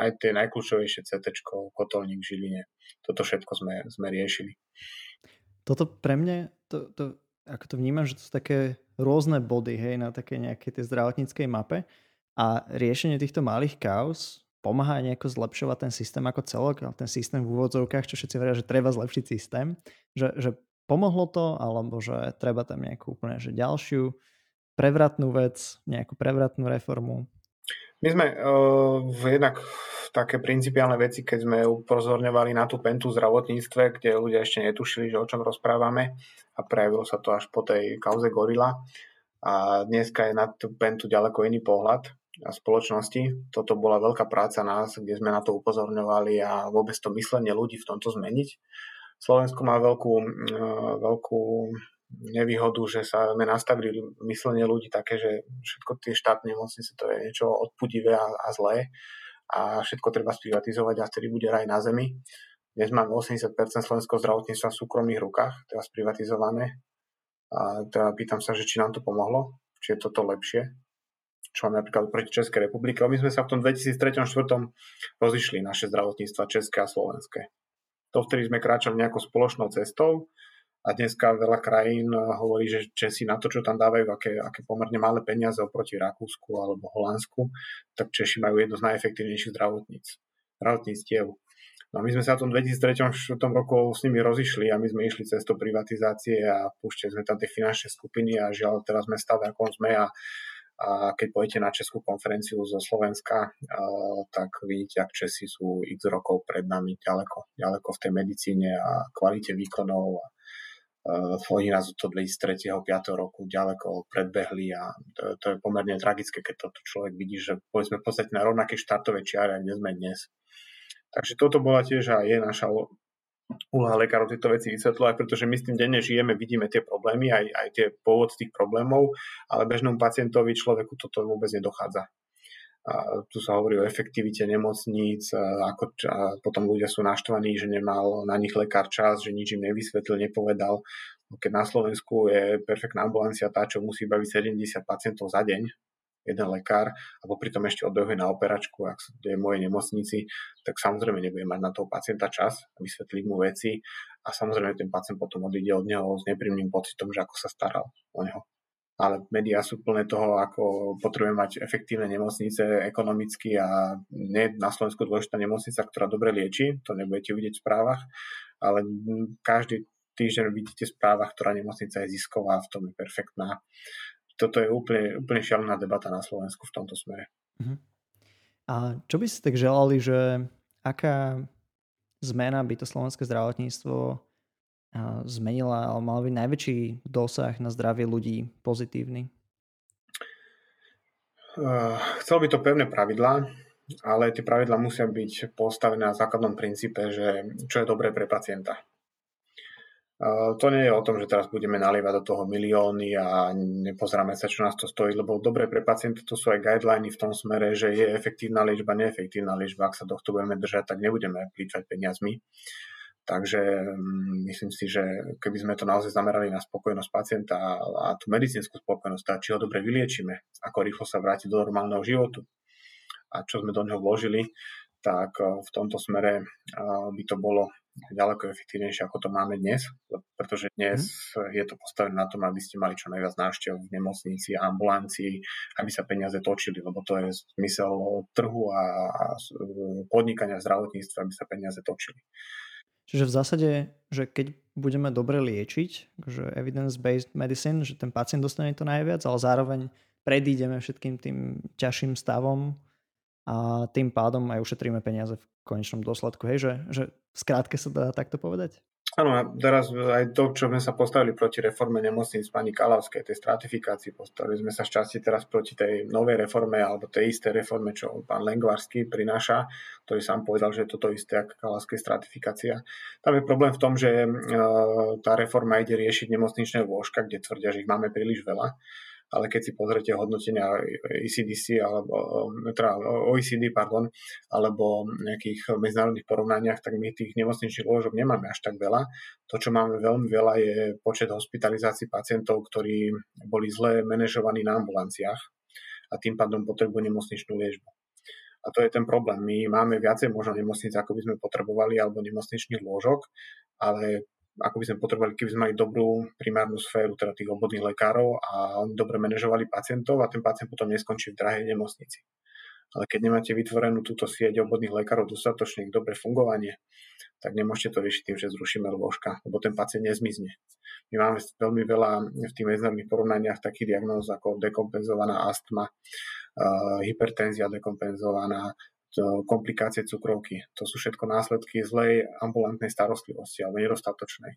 aj tie najkľúčovejšie CT, kotolník Žiline, toto všetko sme, sme riešili. Toto pre mňa, to, to, ako to vnímam, že to sú také rôzne body hej, na také nejakej tej zdravotníckej mape a riešenie týchto malých kauz pomáha nejako zlepšovať ten systém ako celok, ten systém v úvodzovkách, čo všetci hovoria, že treba zlepšiť systém, že, že pomohlo to, alebo že treba tam nejakú úplne že ďalšiu prevratnú vec, nejakú prevratnú reformu? My sme uh, jednak také principiálne veci, keď sme upozorňovali na tú pentu v zdravotníctve, kde ľudia ešte netušili, že o čom rozprávame a prejavilo sa to až po tej kauze Gorila. A dneska je na tú pentu ďaleko iný pohľad a spoločnosti. Toto bola veľká práca nás, kde sme na to upozorňovali a vôbec to myslenie ľudí v tomto zmeniť. Slovensko má veľkú, e, veľkú nevýhodu, že sa sme nastavili myslenie ľudí také, že všetko tie štátne nemocnice to je niečo odpudivé a, a zlé a všetko treba sprivatizovať a vtedy bude raj na zemi. Dnes máme 80% slovenského zdravotníctva v súkromných rukách, teda sprivatizované. A teda pýtam sa, že či nám to pomohlo, či je toto lepšie čo napríklad proti Českej republike. My sme sa v tom 2003-2004 rozišli naše zdravotníctva české a slovenské. To vtedy sme kráčali nejakou spoločnou cestou a dneska veľa krajín hovorí, že Česi na to, čo tam dávajú, aké, aké pomerne malé peniaze oproti Rakúsku alebo Holandsku, tak Češi majú jedno z najefektívnejších zdravotníc, zdravotníctiev. No my sme sa v tom 2003-2004 roku s nimi rozišli a my sme išli cestou privatizácie a púšťali sme tam tie finančné skupiny a žiaľ teraz sme stave, ako sme a a keď pôjdete na Českú konferenciu zo Slovenska, tak vidíte, ak Česi sú x rokov pred nami ďaleko, ďaleko v tej medicíne a kvalite výkonov. A, oni nás od toho 2003. 5. roku ďaleko predbehli a to, to je pomerne tragické, keď toto človek vidí, že povedzme v podstate na rovnakej štartovej čiare, kde sme dnes. Takže toto bola tiež a je naša úloha lekárov tieto veci vysvetľovať, pretože my s tým denne žijeme, vidíme tie problémy, aj, aj tie pôvod tých problémov, ale bežnému pacientovi, človeku toto vôbec nedochádza. A tu sa hovorí o efektivite nemocníc, a ako, a potom ľudia sú naštvaní, že nemal na nich lekár čas, že nič im nevysvetlil, nepovedal. Keď na Slovensku je perfektná ambulancia tá, čo musí baviť 70 pacientov za deň, jeden lekár a popri tom ešte odbehuje na operačku, ak je v mojej nemocnici, tak samozrejme nebude mať na toho pacienta čas vysvetliť mu veci a samozrejme ten pacient potom odíde od neho s neprímnym pocitom, že ako sa staral o neho ale médiá sú plné toho, ako potrebujeme mať efektívne nemocnice ekonomicky a nie na Slovensku dôležitá nemocnica, ktorá dobre lieči, to nebudete vidieť v správach, ale každý týždeň vidíte v správach, ktorá nemocnica je zisková, v tom je perfektná. Toto je úplne, úplne šialená debata na Slovensku v tomto smere. Uh-huh. A čo by ste tak želali, že aká zmena by to slovenské zdravotníctvo zmenila, ale mal by najväčší dosah na zdravie ľudí pozitívny? Chcel by to pevné pravidlá, ale tie pravidlá musia byť postavené na základnom princípe, že čo je dobré pre pacienta. To nie je o tom, že teraz budeme nalievať do toho milióny a nepozeráme sa, čo nás to stojí, lebo dobre pre pacienta to sú aj guideliny v tom smere, že je efektívna liečba, neefektívna liečba. Ak sa tohto budeme držať, tak nebudeme plýtvať peniazmi. Takže mm, myslím si, že keby sme to naozaj zamerali na spokojnosť pacienta a, tú medicínsku spokojnosť, či ho dobre vyliečíme, ako rýchlo sa vráti do normálneho životu a čo sme do neho vložili, tak e, v tomto smere e, by to bolo ďaleko efektívnejšie, ako to máme dnes, pretože dnes mm. je to postavené na tom, aby ste mali čo najviac návštev v nemocnici a ambulancii, aby sa peniaze točili, lebo to je zmysel trhu a podnikania v zdravotníctve, aby sa peniaze točili. Čiže v zásade, že keď budeme dobre liečiť, že evidence-based medicine, že ten pacient dostane to najviac, ale zároveň predídeme všetkým tým ťažším stavom a tým pádom aj ušetríme peniaze v konečnom dôsledku. Hej, že, že v skrátke sa dá takto povedať? Áno, a teraz aj to, čo sme sa postavili proti reforme nemocníc pani Kalavskej, tej stratifikácii, postavili sme sa šťastie teraz proti tej novej reforme alebo tej isté reforme, čo pán Lengvarsky prináša, ktorý sám povedal, že je toto isté ako Kalavskej stratifikácia. Tam je problém v tom, že e, tá reforma ide riešiť nemocničné lôžka, kde tvrdia, že ich máme príliš veľa ale keď si pozrete hodnotenia ECDC alebo teda OECD, pardon, alebo nejakých medzinárodných porovnaniach, tak my tých nemocničných lôžok nemáme až tak veľa. To, čo máme veľmi veľa, je počet hospitalizácií pacientov, ktorí boli zle manažovaní na ambulanciách a tým pádom potrebujú nemocničnú liežbu. A to je ten problém. My máme viacej možno nemocnic, ako by sme potrebovali, alebo nemocničných lôžok, ale ako by sme potrebovali, keby sme mali dobrú primárnu sféru, teda tých obvodných lekárov a oni dobre manažovali pacientov a ten pacient potom neskončí v drahej nemocnici. Ale keď nemáte vytvorenú túto sieť obvodných lekárov dostatočne k dobre fungovanie, tak nemôžete to riešiť tým, že zrušíme lôžka, lebo ten pacient nezmizne. My máme veľmi veľa v tých medzinárodných porovnaniach takých diagnóz ako dekompenzovaná astma, hypertenzia dekompenzovaná, komplikácie cukrovky. To sú všetko následky zlej ambulantnej starostlivosti alebo nedostatočnej.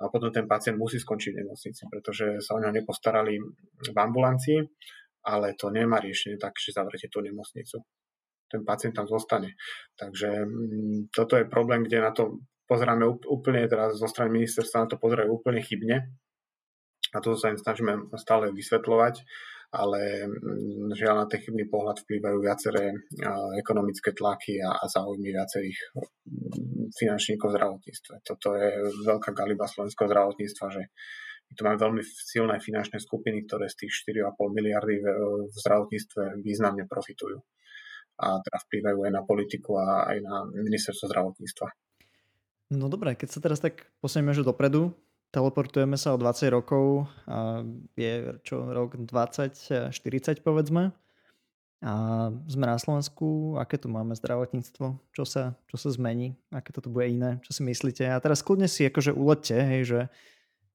A potom ten pacient musí skončiť v nemocnici, pretože sa o neho nepostarali v ambulancii, ale to nemá riešenie tak, že zavrete tú nemocnicu. Ten pacient tam zostane. Takže mm, toto je problém, kde na to pozeráme úplne, teraz zo strany ministerstva na to pozerajú úplne chybne. A to sa im snažíme stále vysvetľovať ale mm, žiaľ na ten pohľad vplývajú viaceré ekonomické tlaky a, a záujmy viacerých mm, finančníkov v zdravotníctve. Toto je veľká galiba slovenského zdravotníctva, že my tu máme veľmi silné finančné skupiny, ktoré z tých 4,5 miliardy v, v zdravotníctve významne profitujú. A teda vplývajú aj na politiku a aj na ministerstvo zdravotníctva. No dobré, keď sa teraz tak posunieme že dopredu, teleportujeme sa o 20 rokov, a je čo, rok 20, 40 povedzme. A sme na Slovensku, aké tu máme zdravotníctvo, čo sa, čo sa zmení, aké toto bude iné, čo si myslíte. A teraz kľudne si akože ulete, hej, že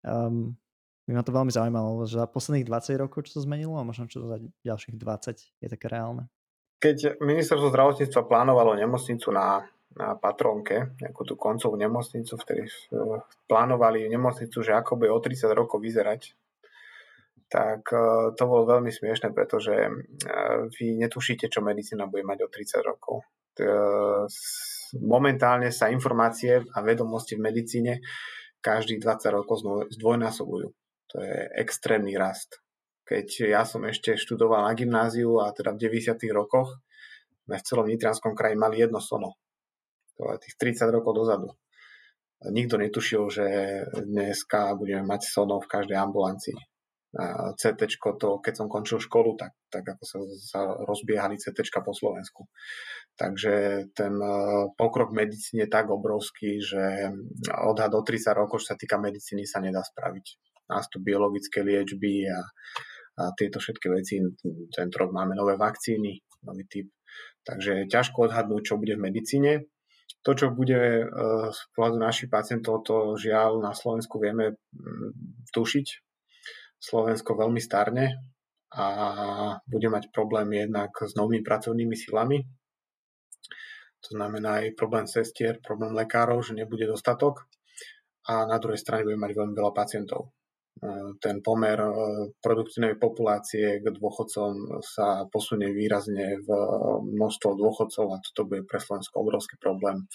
um, by ma to veľmi zaujímalo, že za posledných 20 rokov čo sa zmenilo a možno čo za ďalších 20 je také reálne. Keď ministerstvo zdravotníctva plánovalo nemocnicu na na Patronke, nejakú tú koncovú nemocnicu, vtedy eh, plánovali nemocnicu, že ako bude o 30 rokov vyzerať, tak eh, to bolo veľmi smiešne, pretože eh, vy netušíte, čo medicína bude mať o 30 rokov. Momentálne sa informácie a vedomosti v medicíne každých 20 rokov zdvojnásobujú. To je extrémny rast. Keď ja som ešte študoval na gymnáziu a teda v 90. rokoch sme v celom Nitrianskom kraji mali jedno sono tých 30 rokov dozadu. Nikto netušil, že dneska budeme mať sonov v každej ambulancii. CT, to, keď som končil školu, tak, tak ako sa, sa rozbiehali CT po Slovensku. Takže ten e, pokrok v je tak obrovský, že odhad do 30 rokov, čo sa týka medicíny, sa nedá spraviť. Nástup biologické liečby a, a tieto všetky veci. Tento rok máme nové vakcíny, nový typ. Takže ťažko odhadnúť, čo bude v medicíne. To, čo bude e, z pohľadu našich pacientov, to žiaľ na Slovensku vieme tušiť, Slovensko veľmi starne a bude mať problém jednak s novými pracovnými silami. To znamená aj problém sestier, problém lekárov, že nebude dostatok a na druhej strane bude mať veľmi veľa pacientov. E, ten pomer e, produktívnej populácie k dôchodcom sa posunie výrazne v množstvo dôchodcov a toto bude pre Slovensko obrovský problém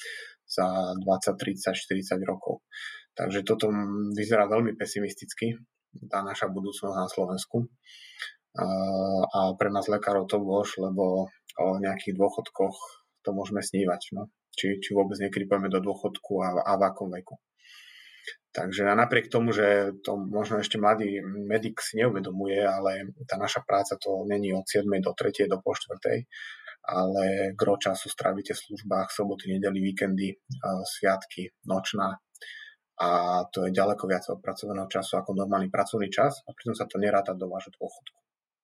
za 20, 30, 40 rokov. Takže toto vyzerá veľmi pesimisticky tá naša budúcnosť na Slovensku. A pre nás lekárov to bož, lebo o nejakých dôchodkoch to môžeme snívať. No. Či, či vôbec niekedy do dôchodku a, a v akom veku. Takže a napriek tomu, že to možno ešte mladý medic si neuvedomuje, ale tá naša práca to není od 7. do 3. do po 4. ale gro času strávite v službách, soboty, nedely, víkendy, sviatky, nočná a to je ďaleko viac odpracovaného času ako normálny pracovný čas a pritom sa to neráta do vášho dôchodku.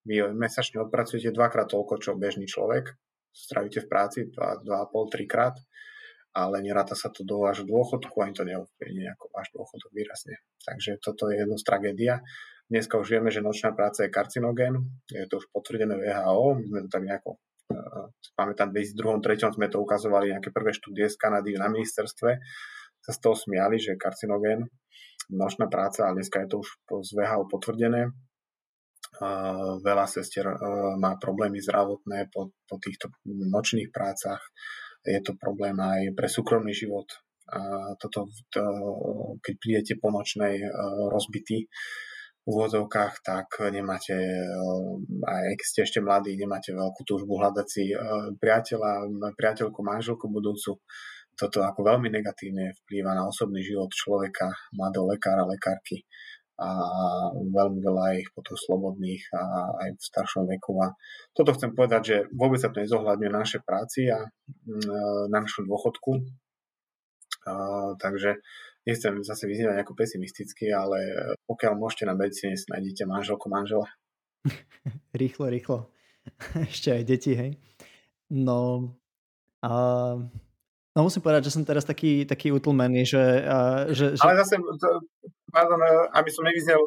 Vy mesačne odpracujete dvakrát toľko, čo bežný človek, stravíte v práci 2,5-3 krát, ale neráta sa to do vášho dôchodku, ani to neovplyvní ako váš dôchodok výrazne. Takže toto je jedno z tragédia. Dneska už vieme, že nočná práca je karcinogén, je to už potvrdené VHO, my sme to tak nejako uh, pamätám, v 2002 sme to ukazovali nejaké prvé štúdie z Kanady na ministerstve, sa z toho smiali, že karcinogén, nočná práca, ale dneska je to už z VHO potvrdené. Veľa sestier má problémy zdravotné po, po týchto nočných prácach. Je to problém aj pre súkromný život. A toto, to, keď prídete po nočnej rozbitý v úvodzovkách, tak nemáte, aj keď ste ešte mladí, nemáte veľkú túžbu hľadať si priateľa, priateľku, manželku budúcu toto ako veľmi negatívne vplýva na osobný život človeka, mladého lekára, lekárky a veľmi veľa ich potom slobodných a aj v staršom veku. A toto chcem povedať, že vôbec sa to nezohľadňuje na našej práci a mm, na našom dôchodku. A, takže nechcem zase vyznievať nejako pesimisticky, ale pokiaľ môžete na medicíne, nájdete manželku, manžela. rýchlo, rýchlo. Ešte aj deti, hej. No, a No musím povedať, že som teraz taký, taký utlmený, že, že, že... Ale zase, to, pardon, aby som nevyznel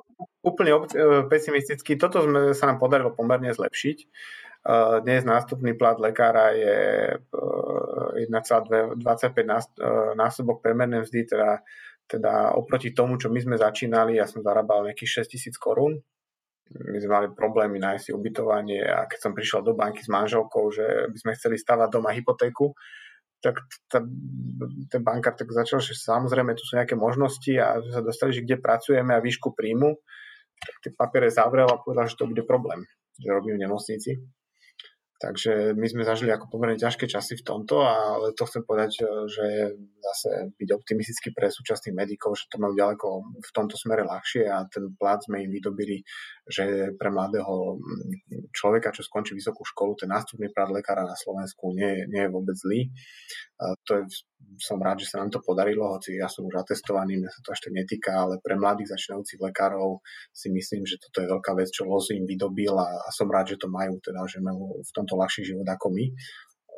úplne e, pesimisticky, toto sme, sa nám podarilo pomerne zlepšiť. Uh, dnes nástupný plat lekára je uh, 1,25 násobok premernej mzdy, teda, teda oproti tomu, čo my sme začínali, ja som zarábal nejakých 6 tisíc korún, my sme mali problémy nájsť si ubytovanie a keď som prišiel do banky s manželkou, že by sme chceli stavať doma hypotéku, tak tá, ten bankár tak začal, že samozrejme tu sú nejaké možnosti a sa dostali, že kde pracujeme a výšku príjmu, tak tie papiere zavrel a povedal, že to bude problém, že robím v nemocnici. Takže my sme zažili ako pomerne ťažké časy v tomto, ale to chcem povedať, že zase byť optimistický pre súčasných medikov, že to majú ďaleko v tomto smere ľahšie a ten plat sme im vydobili, že pre mladého človeka, čo skončí vysokú školu, ten nástupný plat lekára na Slovensku nie, nie je vôbec zlý. To je, som rád, že sa nám to podarilo, hoci ja som už atestovaný, mňa sa to až tak netýka, ale pre mladých začínajúcich lekárov si myslím, že toto je veľká vec, čo Loz im vydobil a, a som rád, že to majú, teda, že majú v tomto ľahší život ako my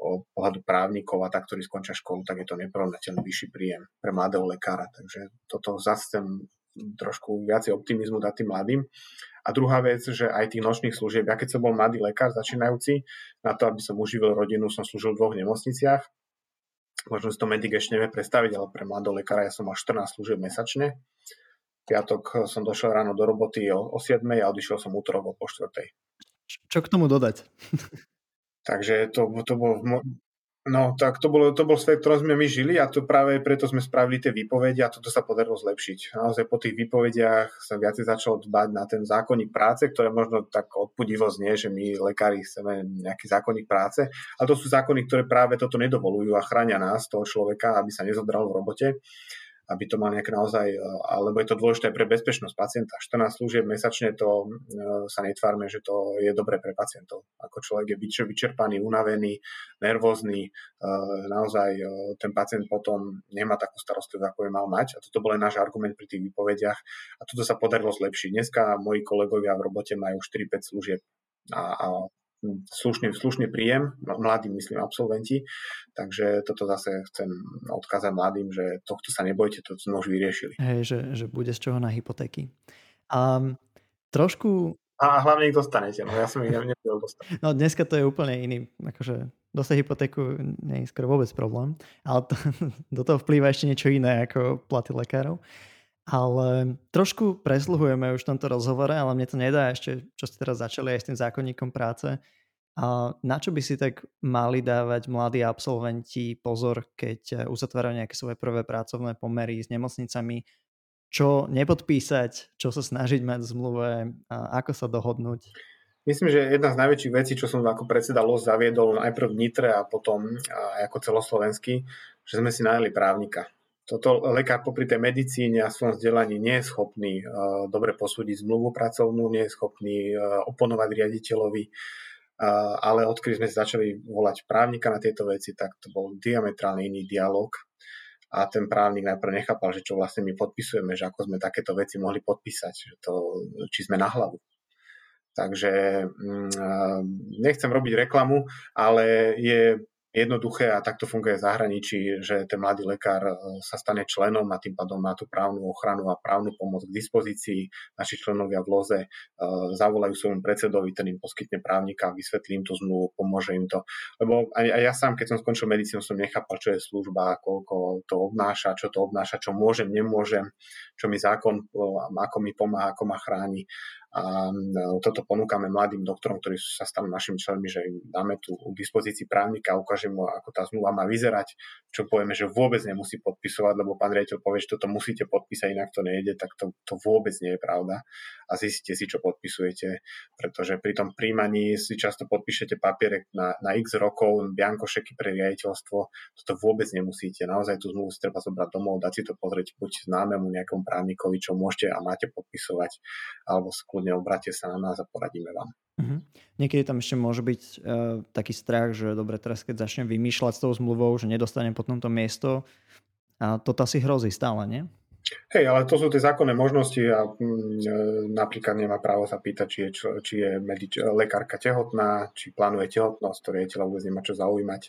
o pohľadu právnikov a tak, ktorí skončia školu, tak je to neporovnateľný vyšší príjem pre mladého lekára. Takže toto zase chcem trošku viacej optimizmu dať tým mladým. A druhá vec, že aj tých nočných služieb, ja keď som bol mladý lekár začínajúci, na to, aby som uživil rodinu, som slúžil v dvoch nemocniciach možno si to ešte nevie predstaviť, ale pre mladého lekára ja som mal 14 služieb mesačne. Piatok som došiel ráno do roboty o, o 7 a odišiel som útorok o po 4. Čo k tomu dodať? Takže to, to bol No, tak to, bolo, to bol svet, ktorom sme my žili a to práve preto sme spravili tie výpovede a toto sa podarilo zlepšiť. Naozaj po tých výpovediach sa viacej začalo dbať na ten zákonník práce, ktoré možno tak odpudivo znie, že my lekári chceme nejaký zákonník práce, ale to sú zákony, ktoré práve toto nedovolujú a chránia nás, toho človeka, aby sa nezodral v robote. Aby to mal nejak naozaj, alebo je to dôležité pre bezpečnosť pacienta. 14 služieb mesačne to sa netvárme, že to je dobré pre pacientov. Ako človek je vyčerpaný, unavený, nervózny, naozaj ten pacient potom nemá takú starostlivosť, ako je mal mať. A toto bol aj náš argument pri tých výpovediach. A toto sa podarilo zlepšiť. Dneska moji kolegovia v robote majú 4-5 služieb a, a slušný, slušný príjem, mladí myslím absolventi, takže toto zase chcem odkázať mladým, že tohto sa nebojte, to sme už vyriešili. Hej, že, že bude z čoho na hypotéky. Um, trošku... A hlavne ich dostanete, no ja som ich nevedel dostať. No dneska to je úplne iný, akože dostať hypotéku nie je skoro vôbec problém, ale to, do toho vplýva ešte niečo iné ako platy lekárov. Ale trošku presluhujeme už v tomto rozhovore, ale mne to nedá ešte, čo ste teraz začali aj s tým zákonníkom práce. A na čo by si tak mali dávať mladí absolventi pozor, keď uzatvárajú nejaké svoje prvé pracovné pomery s nemocnicami? Čo nepodpísať, čo sa snažiť mať v zmluve, a ako sa dohodnúť? Myslím, že jedna z najväčších vecí, čo som ako predseda LOS zaviedol najprv v Nitre a potom aj ako celoslovenský, že sme si najeli právnika toto lekár popri tej medicíne a svojom vzdelaní nie je schopný uh, dobre posúdiť zmluvu pracovnú, nie je schopný uh, oponovať riaditeľovi, uh, ale odkedy sme začali volať právnika na tieto veci, tak to bol diametrálne iný dialog a ten právnik najprv nechápal, že čo vlastne my podpisujeme, že ako sme takéto veci mohli podpísať, že to, či sme na hlavu. Takže mm, nechcem robiť reklamu, ale je jednoduché a takto funguje v zahraničí, že ten mladý lekár e, sa stane členom a tým pádom má tú právnu ochranu a právnu pomoc k dispozícii. Naši členovia v LOZE e, zavolajú svojmu predsedovi, ten im poskytne právnika, vysvetlí im tú zmluvu, pomôže im to. Lebo aj, aj ja sám, keď som skončil medicínu, som nechápal, čo je služba, koľko to obnáša, čo to obnáša, čo môžem, nemôžem, čo mi zákon, ako mi pomáha, ako ma chráni. A toto ponúkame mladým doktorom, ktorí sa stanú našimi členmi, že im dáme tu k dispozícii právnika, ukážeme mu, ako tá zmluva má vyzerať, čo povieme, že vôbec nemusí podpisovať, lebo pán riaditeľ povie, že toto musíte podpísať, inak to nejde, tak to, to vôbec nie je pravda. A zistite si, čo podpisujete, pretože pri tom príjmaní si často podpíšete papierek na, na x rokov, biankošeky pre riaditeľstvo, toto vôbec nemusíte. Naozaj tú zmluvu si treba zobrať domov, dať si to pozrieť buď známemu nejakom právnikovi, čo môžete a máte podpisovať, alebo kľudne obráte sa na nás a poradíme vám. Uh-huh. Niekedy tam ešte môže byť uh, taký strach, že dobre, teraz keď začnem vymýšľať s tou zmluvou, že nedostanem potom to miesto, a to asi hrozí stále, nie? Hej, ale to sú tie zákonné možnosti a mm, e, napríklad nemá právo sa pýtať, či je, či je medič, lekárka tehotná, či plánuje tehotnosť, to riaditeľa vôbec nemá čo zaujímať.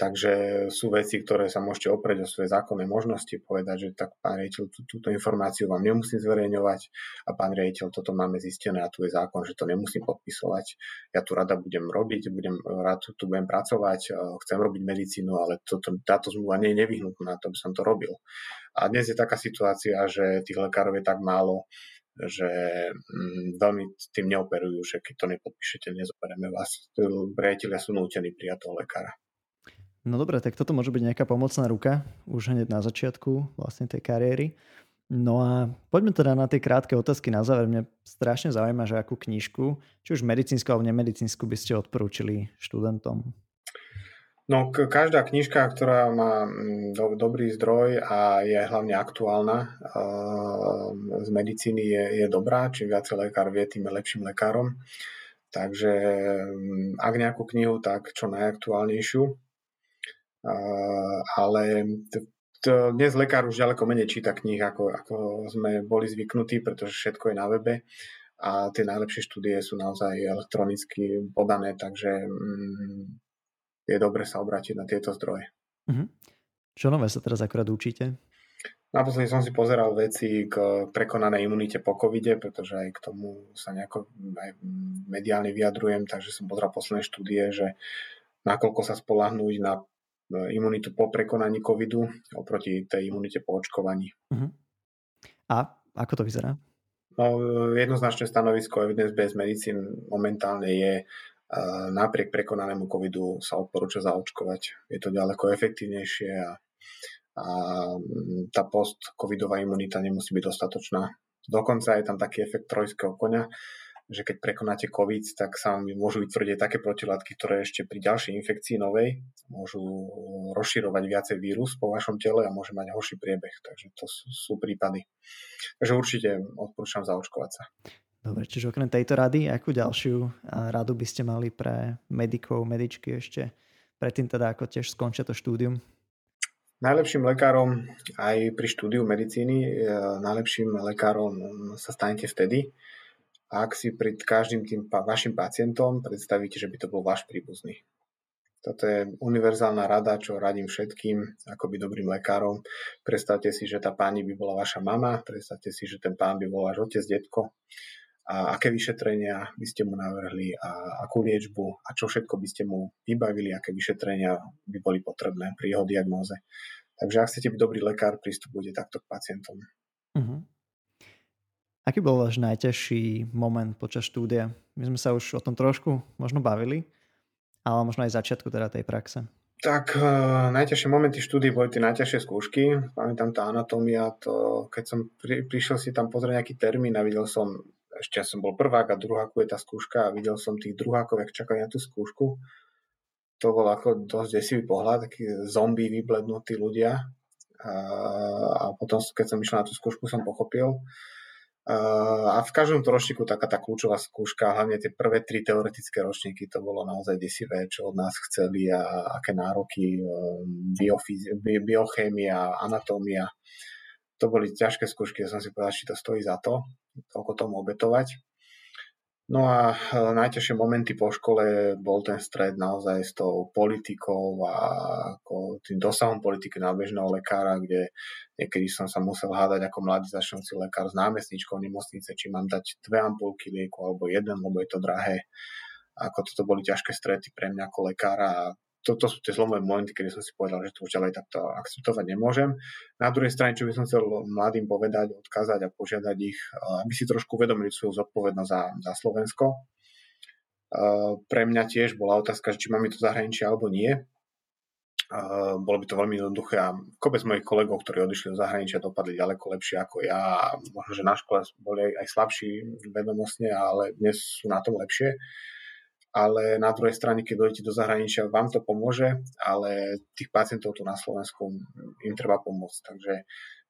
Takže sú veci, ktoré sa môžete oprieť o svoje zákonné možnosti, povedať, že tak pán riaditeľ, tú, túto informáciu vám nemusím zverejňovať a pán riaditeľ, toto máme zistené a tu je zákon, že to nemusím podpisovať. Ja tu rada budem robiť, budem rád tu budem pracovať, chcem robiť medicínu, ale toto, táto zmluva nie je nevyhnutná, to by som to robil. A dnes je taká situácia, že tých lekárov je tak málo, že mm, veľmi tým neoperujú, že keď to nepodpíšete, nezoberieme vás. Priatelia sú nútení prijať toho lekára. No dobre, tak toto môže byť nejaká pomocná ruka už hneď na začiatku vlastne tej kariéry. No a poďme teda na tie krátke otázky na záver. Mňa strašne zaujíma, že akú knižku, či už medicínsku alebo nemedicínsku by ste odporúčili študentom. No, každá knižka, ktorá má mm, do, dobrý zdroj a je hlavne aktuálna uh, z medicíny je, je dobrá. Čím viac lekár vie, tým je lepším lekárom. Takže um, ak nejakú knihu, tak čo najaktuálnejšiu ale to, dnes lekár už ďaleko menej číta kníh, ako, ako sme boli zvyknutí, pretože všetko je na webe a tie najlepšie štúdie sú naozaj elektronicky podané, takže mm, je dobre sa obrátiť na tieto zdroje. Mm-hmm. Čo nové sa teraz akurát učíte? Naposledy som si pozeral veci k prekonanej imunite po covide, pretože aj k tomu sa nejako aj mediálne vyjadrujem, takže som pozeral posledné štúdie, že nakoľko sa spolahnúť na imunitu po prekonaní covidu oproti tej imunite po očkovaní. Uh-huh. A ako to vyzerá? No, jednoznačné stanovisko Evidence-Based Medicine momentálne je napriek prekonanému covidu sa odporúča zaočkovať. Je to ďaleko efektívnejšie a, a tá post-covidová imunita nemusí byť dostatočná. Dokonca je tam taký efekt trojského konia, že keď prekonáte COVID, tak sa vám môžu vytvrdiť také protilátky, ktoré ešte pri ďalšej infekcii novej môžu rozširovať viacej vírus po vašom tele a môže mať horší priebeh. Takže to sú, sú prípady. Takže určite odporúčam zaočkovať sa. Dobre, čiže okrem tejto rady, akú ďalšiu radu by ste mali pre medikov, medičky ešte predtým teda, ako tiež skončia to štúdium? Najlepším lekárom aj pri štúdiu medicíny, e, najlepším lekárom sa stanete vtedy, ak si pred každým tým vašim pacientom predstavíte, že by to bol váš príbuzný. Toto je univerzálna rada, čo radím všetkým, ako by dobrým lekárom. Predstavte si, že tá pani by bola vaša mama, predstavte si, že ten pán by bol váš otec, detko a aké vyšetrenia by ste mu navrhli a akú liečbu a čo všetko by ste mu vybavili, aké vyšetrenia by boli potrebné pri jeho diagnóze. Takže ak chcete byť dobrý lekár, pristupujte takto k pacientom. Uh-huh. Aký bol váš najťažší moment počas štúdia? My sme sa už o tom trošku možno bavili, ale možno aj začiatku teda tej praxe. Tak uh, najťažšie momenty štúdie boli tie najťažšie skúšky. Pamätám tá anatómia, to, keď som pri, prišiel si tam pozrieť nejaký termín a videl som ešte som bol prvák a druháku je tá skúška a videl som tých druhákov, jak čakali na tú skúšku. To bol ako dosť desivý pohľad, takí zombie vyblednutí ľudia. A, a potom, keď som išiel na tú skúšku, som pochopil. A v každom ročníku taká tá kľúčová skúška, hlavne tie prvé tri teoretické ročníky, to bolo naozaj desivé, čo od nás chceli a aké nároky, ehm, biofyzi- bi- biochémia, anatómia to boli ťažké skúšky, ja som si povedal, či to stojí za to, toľko tomu obetovať. No a e, najťažšie momenty po škole bol ten stred naozaj s tou politikou a ako tým dosahom politiky na bežného lekára, kde niekedy som sa musel hádať ako mladý začnúci lekár s námestničkou nemocnice, či mám dať dve ampulky lieku alebo jeden, lebo je to drahé. Ako toto boli ťažké strety pre mňa ako lekára a toto sú tie zlomové momenty, kedy som si povedal, že to už ďalej takto akceptovať nemôžem. Na druhej strane, čo by som chcel mladým povedať, odkázať a požiadať ich, aby si trošku uvedomili svoju zodpovednosť za, za Slovensko. Pre mňa tiež bola otázka, či mám to zahraničie alebo nie. Bolo by to veľmi jednoduché a kopec mojich kolegov, ktorí odišli do zahraničia, dopadli ďaleko lepšie ako ja. Možno, že na škole boli aj slabší vedomostne, ale dnes sú na tom lepšie ale na druhej strane, keď dojdete do zahraničia, vám to pomôže, ale tých pacientov tu na Slovensku im treba pomôcť. Takže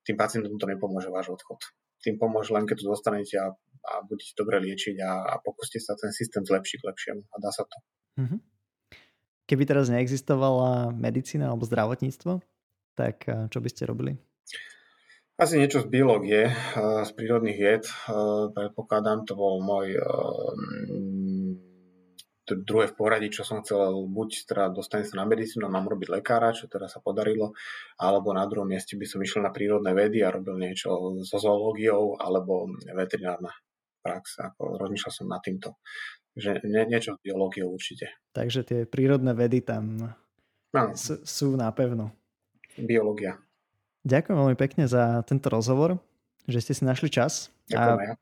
tým pacientom to nepomôže váš odchod. Tým pomôže len, keď tu zostanete a, a budete dobre liečiť a, a pokúste sa ten systém zlepšiť k lepšiemu. A dá sa to. Mm-hmm. Keby teraz neexistovala medicína alebo zdravotníctvo, tak eh, čo by ste robili? Asi niečo z biológie, eh, z prírodných vied. Eh, predpokladám, to bol môj druhé v poradí, čo som chcel, buď teda dostanem sa na medicínu a mám robiť lekára, čo teda sa podarilo, alebo na druhom mieste by som išiel na prírodné vedy a robil niečo so zoológiou alebo veterinárna prax. Ako rozmýšľal som nad týmto. Že nie, niečo s biológiou určite. Takže tie prírodné vedy tam no. sú, sú napevno. Biológia. Ďakujem veľmi pekne za tento rozhovor, že ste si našli čas. Ďakujem a ja.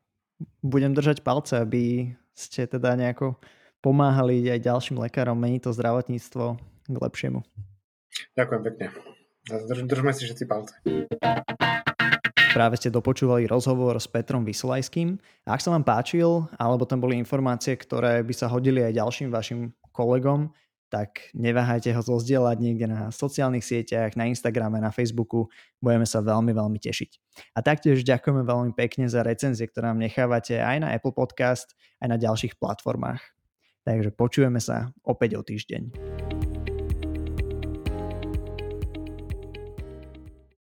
budem držať palce, aby ste teda nejako pomáhali aj ďalším lekárom meniť to zdravotníctvo k lepšiemu. Ďakujem pekne. Drž, držme si všetci palce. Práve ste dopočúvali rozhovor s Petrom Vysolajským. Ak sa vám páčil, alebo tam boli informácie, ktoré by sa hodili aj ďalším vašim kolegom, tak neváhajte ho zozdieľať niekde na sociálnych sieťach, na Instagrame, na Facebooku. Budeme sa veľmi, veľmi tešiť. A taktiež ďakujeme veľmi pekne za recenzie, ktoré nám nechávate aj na Apple Podcast, aj na ďalších platformách. Takže počujeme sa opäť o týždeň.